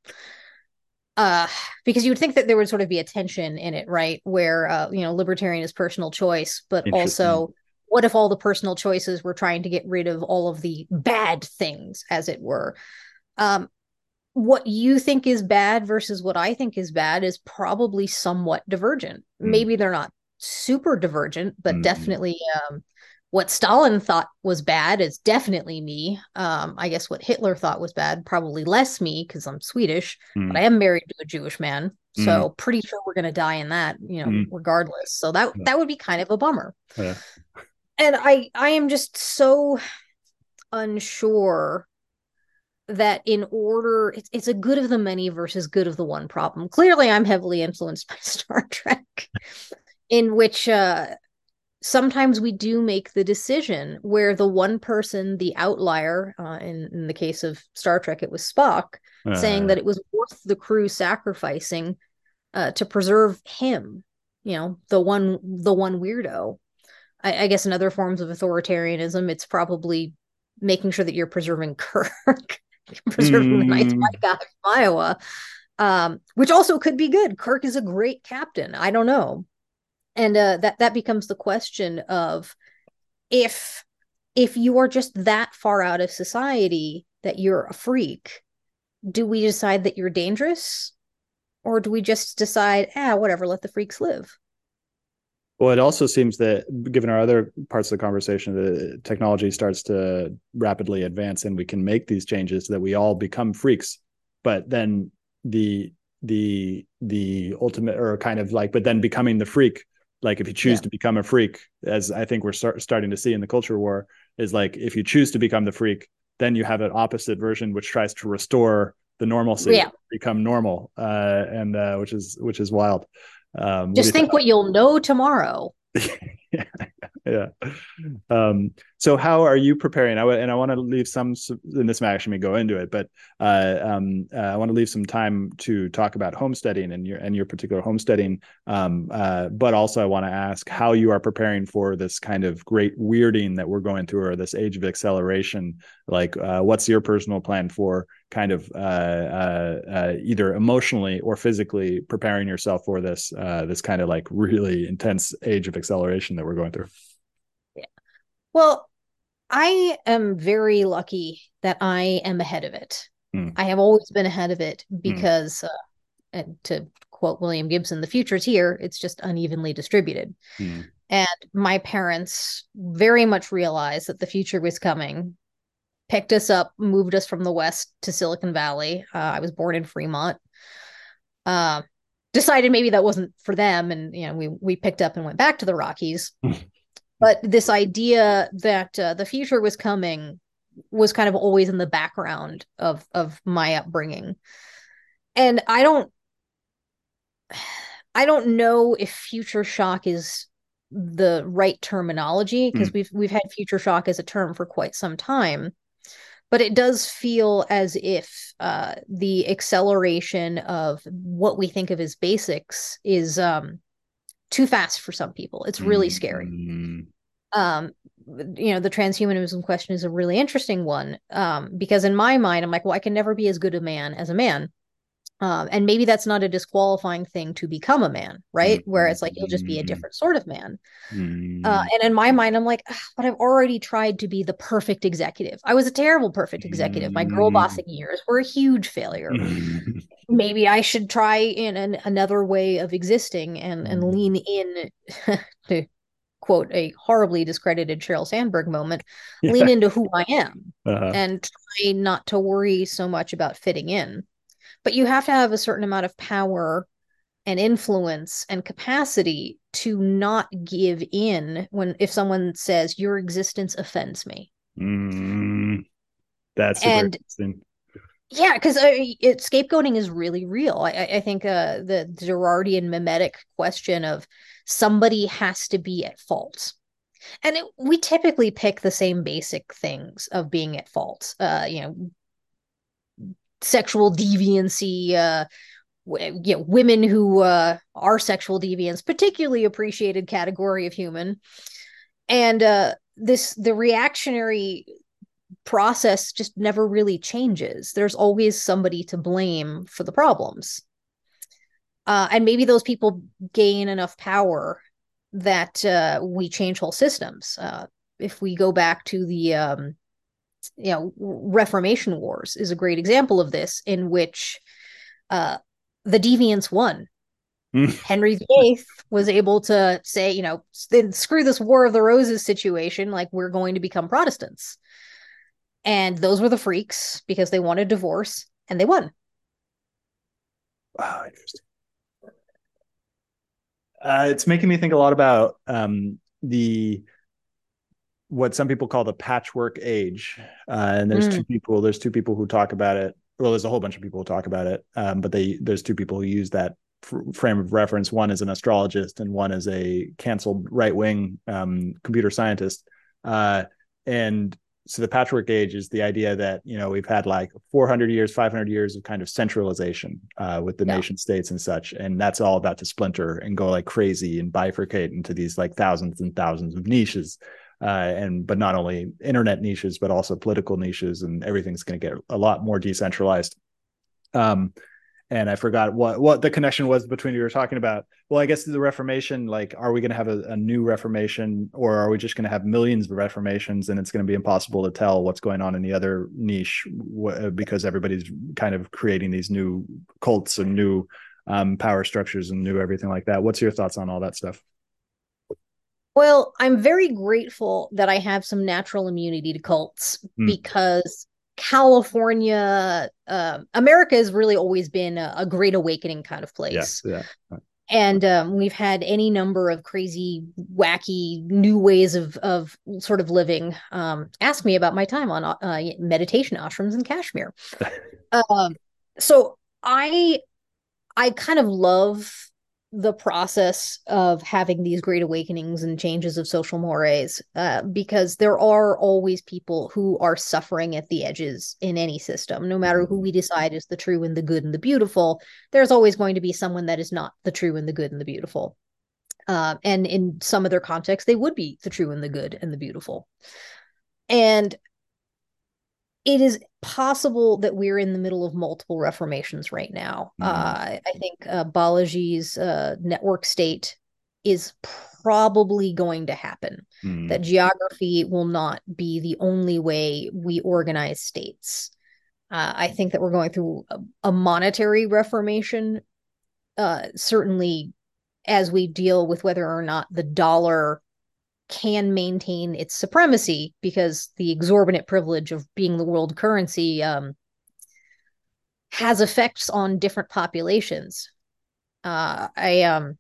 S2: Uh, because you would think that there would sort of be a tension in it, right? Where uh, you know, libertarian is personal choice, but also what if all the personal choices were trying to get rid of all of the bad things, as it were? Um, what you think is bad versus what I think is bad is probably somewhat divergent.
S1: Mm.
S2: Maybe they're not super divergent, but
S1: Mm.
S2: definitely um, what Stalin thought was bad is definitely me. Um, I guess what Hitler thought was bad, probably less me because I'm Swedish,
S1: Mm.
S2: but I am married to a Jewish man. So pretty sure we're gonna die in that, you know,
S1: Mm.
S2: regardless. So that
S1: Yeah.
S2: that would be kind of a bummer.
S1: Yeah.
S2: And I I am just so unsure that in order it's it's a good of the many versus good of the one problem. Clearly I'm heavily influenced by Star Trek in which uh sometimes we do make the decision where the one person, the outlier, uh, in, in the case of Star Trek, it was Spock, uh, saying that it was worth the crew sacrificing uh, to preserve him. You know, the one, the one weirdo. I, I, guess in other forms of authoritarianism, it's probably making sure that you're preserving Kirk, preserving mm. the Ninth White out of Iowa, um, which also could be good. Kirk is a great captain. I don't know and uh, that that becomes the question of if if you are just that far out of society that you're a freak do we decide that you're dangerous? Or do we just decide ah whatever let the freaks live?
S1: Well it also seems that given our other parts of the conversation the technology starts to rapidly advance and we can make these changes that we all become freaks. But then the the the ultimate or kind of like but then becoming the freak like if you choose yeah. to become a freak as i think we're start, starting to see in the culture war is like if you choose to become the freak then you have an opposite version which tries to restore the normalcy yeah. become normal uh, and uh, which is which is wild
S2: um, just think what you'll know tomorrow
S1: yeah. Um, so how are you preparing? I w- and I want to leave some, in this might actually go into it, but uh, um, uh, I want to leave some time to talk about homesteading and your and your particular homesteading. Um, uh, but also I want to ask how you are preparing for this kind of great weirding that we're going through, or this age of acceleration. Like, uh, what's your personal plan for kind of uh, uh, either emotionally or physically preparing yourself for this this kind of like really intense age of acceleration that we're going through.
S2: Yeah. Well, I am very lucky that I am ahead of it. Mm. I have always been ahead of it hmm. because, mm. and to quote William Gibson, the future's here. It's just unevenly distributed. Mm. And my parents very much realized that the future was coming picked us up, moved us from the West to Silicon Valley. Uh, I was born in Fremont. Uh, decided maybe that wasn't for them, and you know we we picked up and went back to the Rockies. but this idea that uh, the future was coming was kind of always in the background of of my upbringing, and I don't. I don't know if future shock is the right terminology because mm. we've we've had future shock as a term for quite some time but it does feel as if uh, the acceleration of what we think of as basics is um, too fast for some people. It's really mm-hmm. scary. Um, you know, the transhumanism question is a really interesting one um, because in my mind, I'm like, well, I can never be as good a man as a man. Um, and maybe that's not a disqualifying thing to become a man, right? Mm-hmm. Where it's like you'll just be a mm-hmm. different sort of man. Mm-hmm. Uh, and in my mind, I'm like, but I've already tried to be the perfect executive. I was a terrible perfect executive. My girl mm-hmm. bossing years were a huge failure. Maybe I should try in an, another way of existing and and mm-hmm. lean in to quote a horribly discredited Sheryl Sandberg moment, yeah. lean into who I am uh-huh. and try not to worry so much about fitting in but you have to have a certain amount of power and influence and capacity to not give in when if someone says your existence offends me.
S1: Mm, that's and
S2: yeah because uh, scapegoating is really real. I, I think uh, the Girardian mimetic question of somebody has to be at fault. And it, we typically pick the same basic things of being at fault. Uh, you know sexual deviancy uh you know, women who uh, are sexual deviants, particularly appreciated category of human, and uh, this the reactionary process just never really changes. There's always somebody to blame for the problems, uh, and maybe those people gain enough power that uh, we change whole systems. Uh, if we go back to the um, you know reformation wars is a great example of this in which uh the deviants won. Hmm. henry viii was able to say you know then screw this war of the roses situation like we're going to become protestants. And those were the freaks because they wanted divorce and they won.
S1: Wow interesting. Uh, it's making me think a lot about um, the what some people call the patchwork age. Uh, and there's mm. two people. There's two people who talk about it. Well, there's a whole bunch of people who talk about it, um, but they there's two people who use that frame of reference. One is an astrologist, and one is a canceled right wing um, computer scientist. Uh, and so the patchwork age is the idea that you know we've had like 400 years 500 years of kind of centralization uh, with the yeah. nation states and such and that's all about to splinter and go like crazy and bifurcate into these like thousands and thousands of niches uh, and but not only internet niches but also political niches and everything's going to get a lot more decentralized um, and I forgot what what the connection was between you were talking about. Well, I guess the Reformation, like, are we going to have a, a, new Reformation, or are we just going to have millions of Reformations, and it's going to be impossible to tell what's going on in the other niche because everybody's kind of creating these new cults and new um, power structures and new everything like that. What's your thoughts on all that stuff?
S2: Well, I'm very grateful that I have some natural immunity to cults mm. because California, uh, America has really always been a, a, great awakening kind of place.
S1: Yeah, yeah.
S2: And um, we've had any number of crazy, wacky new ways of of sort of living. Um, ask me about my time on uh, meditation ashrams in Kashmir. um, so I I kind of love the process of having these great awakenings and changes of social mores uh, because there are always people who are suffering at the edges in any system. No matter who we decide is the true and the good and the beautiful there's always going to be someone that is not the true and the good and the beautiful. Uh, and in some other contexts they would be the true and the good and the beautiful. And it is possible that we're in the middle of multiple reformations right now. Mm. Uh, I think uh, Balaji's uh, network state is probably going to happen. Mm. That geography will not be the only way we organize states. Uh, I think that we're going through a, a monetary reformation, uh, certainly as we deal with whether or not the dollar can maintain its supremacy because the exorbitant privilege of being the world currency um, has effects on different populations. Uh, I um,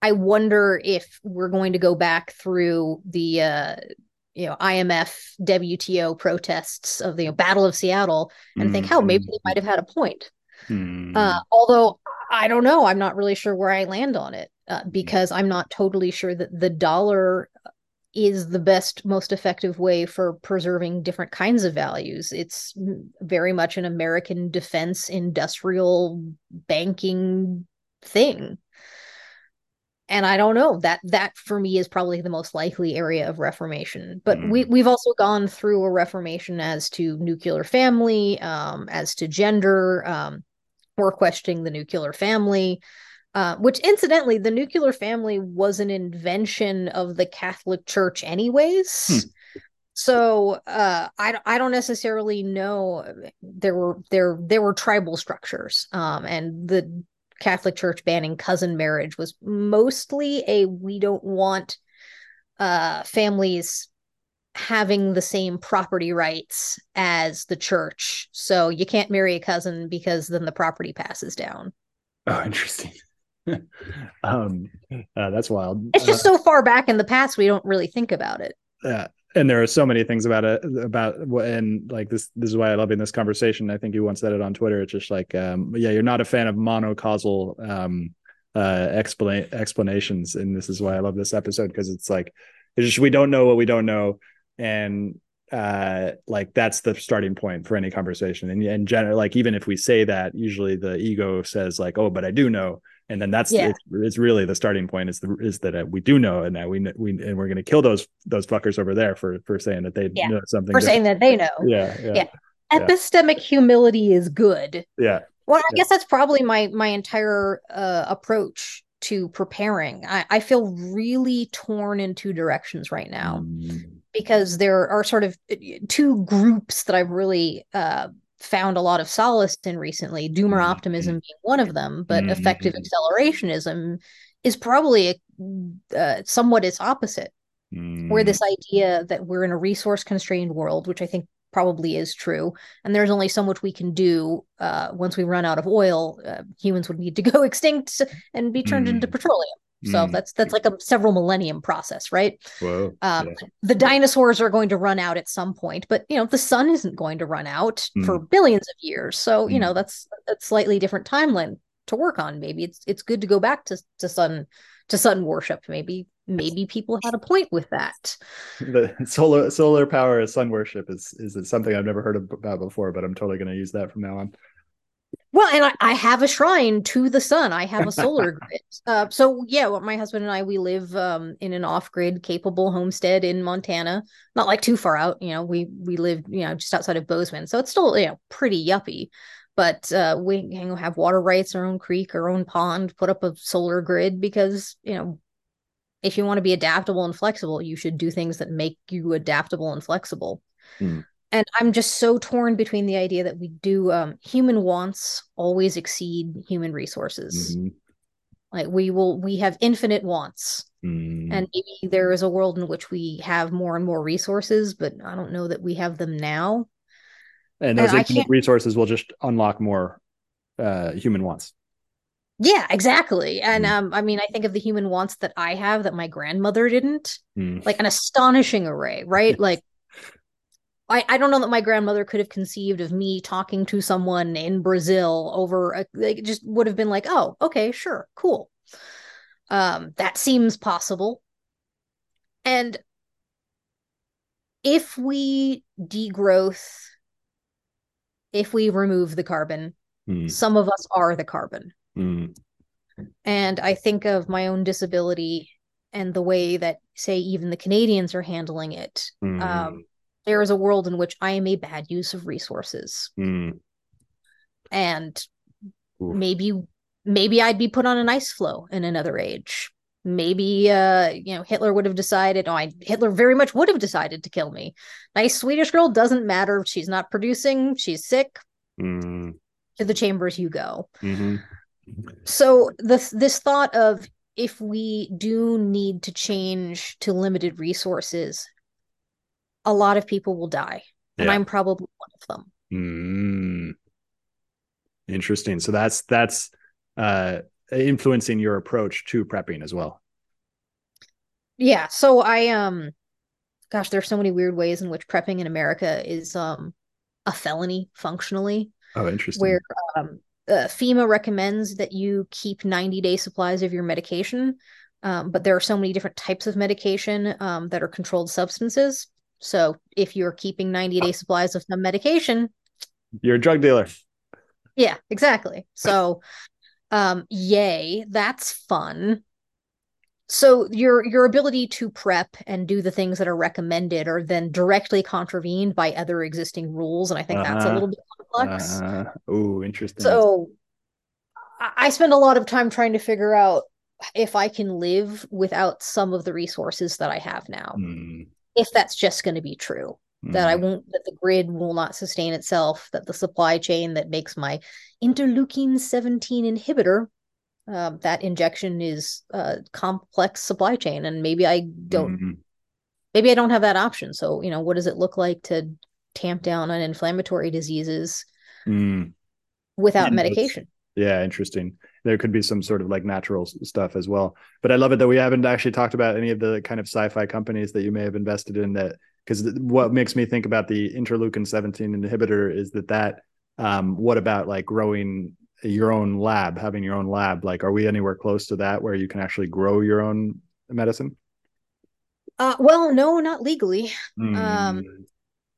S2: I wonder if we're going to go back through the uh, you know IMF WTO protests of the you know, Battle of Seattle and mm-hmm. think, how maybe they might have had a point. Mm-hmm. Uh, although I don't know, I'm not really sure where I land on it uh, because I'm not totally sure that the dollar is the best, most effective way for preserving different kinds of values. It's very much an American defense industrial banking thing. And I don't know that that for me is probably the most likely area of reformation. But mm. we we've also gone through a reformation as to nuclear family, um, as to gender. Um, we're questioning the nuclear family. Uh, which incidentally, the nuclear family was an invention of the Catholic Church, anyways. Hmm. So uh, I I don't necessarily know. There were there there were tribal structures, um, and the Catholic Church banning cousin marriage was mostly a we don't want uh, families having the same property rights as the church. So you can't marry a cousin because then the property passes down.
S1: Oh, interesting. um, uh, that's wild.
S2: It's just uh, so far back in the past we don't really think about it.
S1: Yeah, and there are so many things about it about and like this. This is why I love in this conversation. I think you once said it on Twitter. It's just like, um, yeah, you're not a fan of monocausal um, uh, explain explanations, and this is why I love this episode because it's like it's just we don't know what we don't know, and uh like that's the starting point for any conversation and and general like even if we say that usually the ego says like oh but i do know and then that's yeah. it's, it's, really the starting point is the is that uh, we do know and that we we and we're going to kill those those fuckers over there for for saying that they yeah. know something
S2: for different. saying that they know
S1: yeah yeah,
S2: yeah. epistemic humility is good
S1: yeah
S2: well i guess that's probably my my entire uh, approach to preparing I, I feel really torn in two directions right now mm. because there are sort of uh, two groups that i've really uh found a lot of solace in recently, doomer mm-hmm. optimism being one of them, but mm-hmm. effective accelerationism is probably a, uh, somewhat its opposite. Mm-hmm. Where this mm. idea that we're in a resource constrained world, which I think probably is true, and there's only so much we can do uh, once we run out of oil, uh, humans would need to go extinct and be turned into mm. petroleum. So mm. that's that's like a several millennium process, right?
S1: Whoa, um,
S2: yeah. The dinosaurs are going to run out at some point, but you know the sun isn't going to run out mm. for billions of years. So mm. you know that's that's slightly different timeline. to work on. Maybe it's it's good to go back to to sun to sun worship. Maybe maybe people had a point with that.
S1: The solar solar power as sun worship is is something I've never heard about before, but I'm totally going to use that from now on.
S2: Well, and I, I, have a shrine to the sun. I have a solar grid. Uh, so yeah, well, my husband and I we live um, in an off-grid capable homestead in Montana. Not like too far out. You know, we we live you know just outside of Bozeman, so it's still you know pretty yuppie. But uh, we you know, have water rights, our own creek, our own pond. Put up a solar grid because you know if you want to be adaptable and flexible, you should do things that make you adaptable and flexible. Mm and i'm just so torn between the idea that we do um, human wants always exceed human resources mm-hmm. like we will we have infinite wants mm-hmm. and maybe there is a world in which we have more and more resources but i don't know that we have them now
S1: and those and infinite resources will just unlock more uh, human wants
S2: yeah exactly and mm-hmm. um i mean i think of the human wants that i have that my grandmother didn't mm. like an astonishing array right like I, I don't know that my grandmother could have conceived of me talking to someone in Brazil over a, like just would have been like, oh, okay, sure, cool. Um, that seems possible. And if we degrowth, if we remove the carbon, mm. some of us are the carbon. Mm. And I think of my own disability and the way that, say, even the Canadians are handling it. Mm. Um, there is a world in which I am a bad use of resources. Mm. And Oof. maybe maybe I'd be put on an ice floe in another age. Maybe uh, you know, Hitler would have decided, oh, I Hitler very much would have decided to kill me. Nice Swedish girl doesn't matter. If she's not producing, she's sick. Mm. To the chambers you go. Mm-hmm. So this this thought of if we do need to change to limited resources, a lot of people will die. And I'm probably one of them.
S1: Mm. Interesting. So that's that's uh influencing your approach to prepping as well.
S2: Yeah. So I um gosh, there's so many weird ways in which prepping in America is um a felony functionally.
S1: Oh, interesting.
S2: Where um uh, FEMA recommends that you keep 90 day supplies of your medication. Um, but there are so many different types of medication um, that are controlled substances. So if you're keeping 90 day supplies of some medication,
S1: you're a drug dealer.
S2: Yeah, exactly. So um yay, that's fun. So your your ability to prep and do the things that are recommended are then directly contravened by other existing rules and I think uh-huh. that's a uh-huh. little bit complex.
S1: Uh, oh, interesting.
S2: So I spend a lot of time trying to figure out if I can live without some of the resources that I have now. Mm if that's just going to be true mm-hmm. that i mm-hmm. won't that the grid will not sustain itself that the supply chain that makes my interleukin 17 inhibitor um, that injection is a complex supply chain and maybe i don't mm-hmm. maybe i don't have that option so you know what does it look like to tamp down on inflammatory diseases mm. without yeah, medication
S1: yeah interesting there could be some sort of like natural stuff as well. But I love it that we haven't actually talked about any of the kind of sci-fi companies that you may have invested in that because what makes me think about the interleukin 17 inhibitor is that that um, what about like growing your own lab having your own lab like are we anywhere close to that where you can actually grow your own medicine
S2: uh, well no not legally mm. um,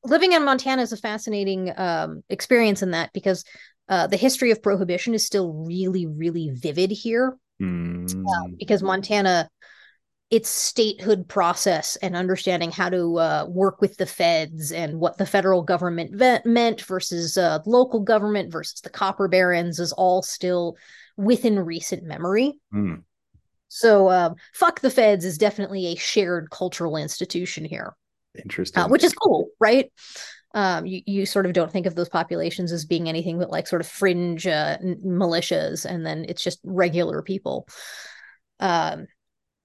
S2: living in montana is a fascinating um, experience in that because uh, the history of prohibition is still really, really vivid here mm. uh, because Montana, its statehood process and understanding how to uh, work with the feds and what the federal government ve- meant versus uh, local government versus the copper barons is all still within recent memory. Mm. So, um, fuck the feds is definitely a shared cultural institution here.
S1: Interesting. Uh,
S2: which is cool, right? Um, you, you sort of don't think of those populations as being anything but like sort of fringe uh, militias, and then it's just regular people. Um,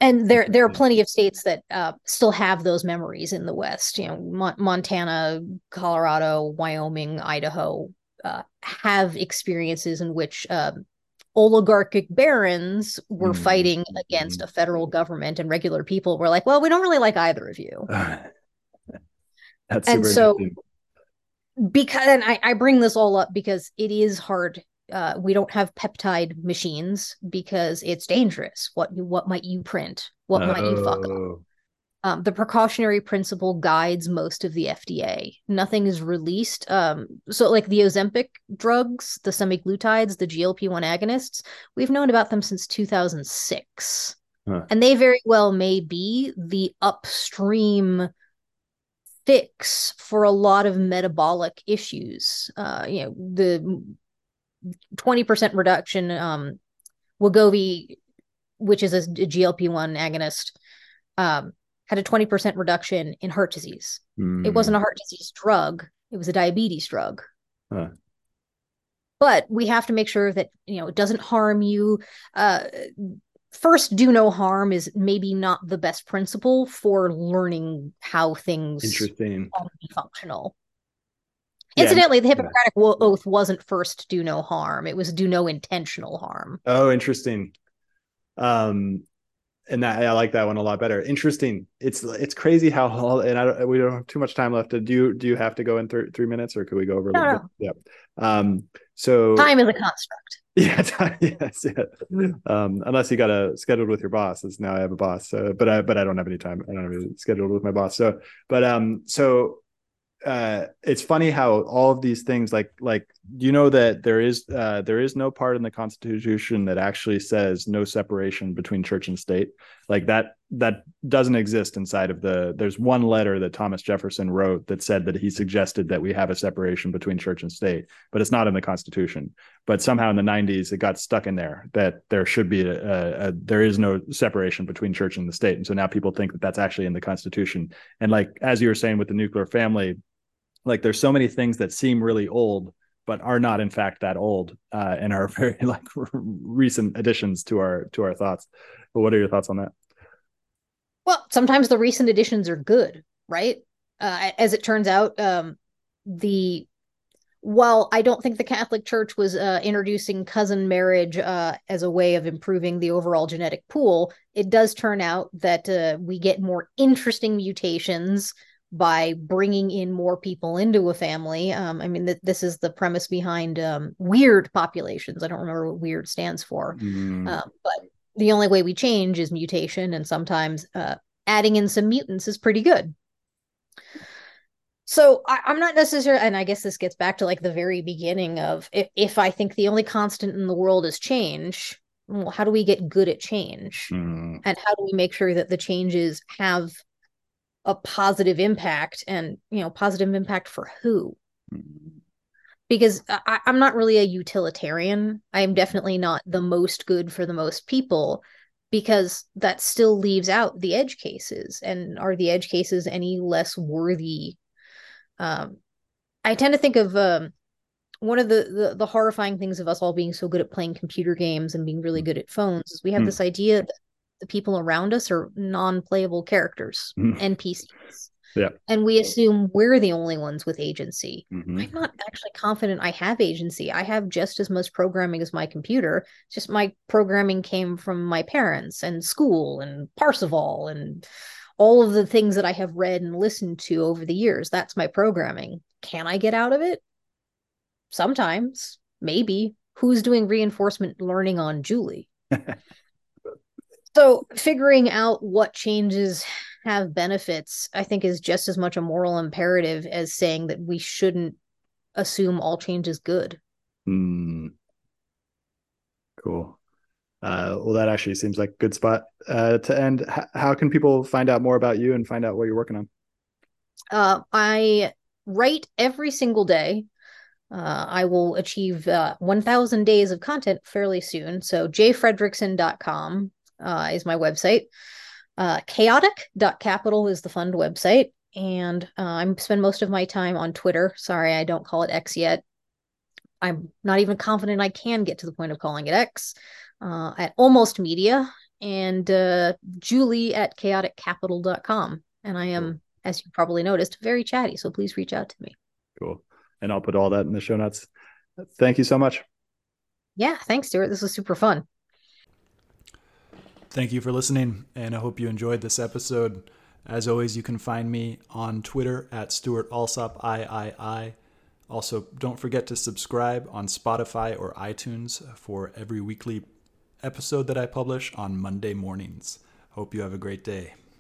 S2: and there there are plenty of states that uh, still have those memories in the West. You know, Mo- Montana, Colorado, Wyoming, Idaho uh, have experiences in which um, oligarchic barons were mm-hmm. fighting against a federal government, and regular people were like, "Well, we don't really like either of you."
S1: That's
S2: and so because and I, I bring this all up because it is hard uh, we don't have peptide machines because it's dangerous. What what might you print? What oh. might you fuck up? Oh. Um, the precautionary principle guides most of the FDA. Nothing is released. Um, so, like the Ozempic drugs, the semaglutides, the GLP 1 agonists, we've known about them since 2006. Huh. And they very well may be the upstream fix for a lot of metabolic issues. Uh, you know, the 20% reduction, um, Wegovy, which is a, GLP 1 agonist, um, had a 20% reduction in heart disease. Mm. It wasn't a heart disease drug, it was a diabetes drug. Huh. But we have to make sure that you know it doesn't harm you. Uh, first, do no harm is maybe not the best principle for learning how things
S1: interesting
S2: be functional. Yeah, Incidentally, the Hippocratic yeah. oath wasn't first do no harm; it was do no intentional harm.
S1: Oh, interesting. Um, and that, I like that one a lot better. Interesting. It's it's crazy how and I don't, we don't have too much time left. To do you, do you have to go in th- three minutes or could we go over?
S2: No, no.
S1: Yeah. Um. So
S2: time is a construct.
S1: Yeah. Time, yes. Yeah. Um. Unless you got a scheduled with your boss. As now I have a boss. So, but I but I don't have any time. I don't have any scheduled with my boss. So, but um. So uh, it's funny how all of these things like like you know that there is uh, there is no part in the constitution that actually says no separation between church and state? Like that that doesn't exist inside of the there's one letter that thomas jefferson wrote that said that he suggested that we have a separation between church and state but it's not in the constitution. But somehow in the 90s it got stuck in there that there should be a, a, a there is no separation between church and the state. And so now people think that that's actually in the constitution. And like as you were saying with the nuclear family like there's so many things that seem really old but are not in fact that old uh, and are very like recent additions to our to our thoughts. But what are your thoughts on that?
S2: Well sometimes the recent additions are good right? Uh, as it turns out um, the while I don't think the Catholic Church was uh, introducing cousin marriage uh, as a way of improving the overall genetic pool, it does turn out that uh, we get more interesting mutations by bringing in more people into a family. Um, I mean, th- this is the premise behind um, weird populations. I don't remember what weird stands for, mm. uh, but the only way we change is mutation, and sometimes uh, adding in some mutants is pretty good. So I, am not necessarily, and I guess this gets back to like the very beginning of if, if I think the only constant in the world is change, well, how do we get good at change? Mm. And how do we make sure that the changes have a positive impact and you know positive impact for who because I, i'm not really a utilitarian i'm definitely not the most good for the most people because that still leaves out the edge cases and are the edge cases any less worthy um, i tend to think of um, one of the, the, the horrifying things of us all being so good at playing computer games and being really mm. good at phones is we have mm. this idea that the people around us are non-playable characters, mm. NPCs.
S1: Yeah.
S2: And we assume we're the only ones with agency. Mm-hmm. I'm not actually confident I have agency. I have just as much programming as my computer. It's just my programming came from my parents and school and Parseval and all of the things that I have read and listened to over the years. That's my programming. Can I get out of it? Sometimes, maybe. Who's doing reinforcement learning on Julie? So figuring out what changes have benefits, I think, is just as much a moral imperative as saying that we shouldn't assume all change is good.
S1: Mm. Cool. Uh, well, that actually seems like a good spot uh, to end. H- how can people find out more about you and find out what you're working on?
S2: Uh, I write every single day. Uh, I will achieve uh, 1,000 days of content fairly soon. So, jfredrickson.com uh, is my website. Uh, chaotic.capital is the fund website. And uh, I spend most of my time on Twitter. Sorry, I don't call it X yet. I'm not even confident I can get to the point of calling it X uh, at Almost Media and uh, Julie at chaoticcapital.com. And I am, as you probably noticed, very chatty. So please reach out to me.
S1: Cool. And I'll put all that in the show notes. Thank you so much.
S2: Yeah. Thanks, Stewart. This was super fun.
S1: Thank you for listening, and I hope you enjoyed this episode. As always, you can find me on Twitter at Stewart Alsop III, Also, don't forget to subscribe on Spotify or iTunes for every weekly episode that I publish on Monday mornings. Hope you have a great day.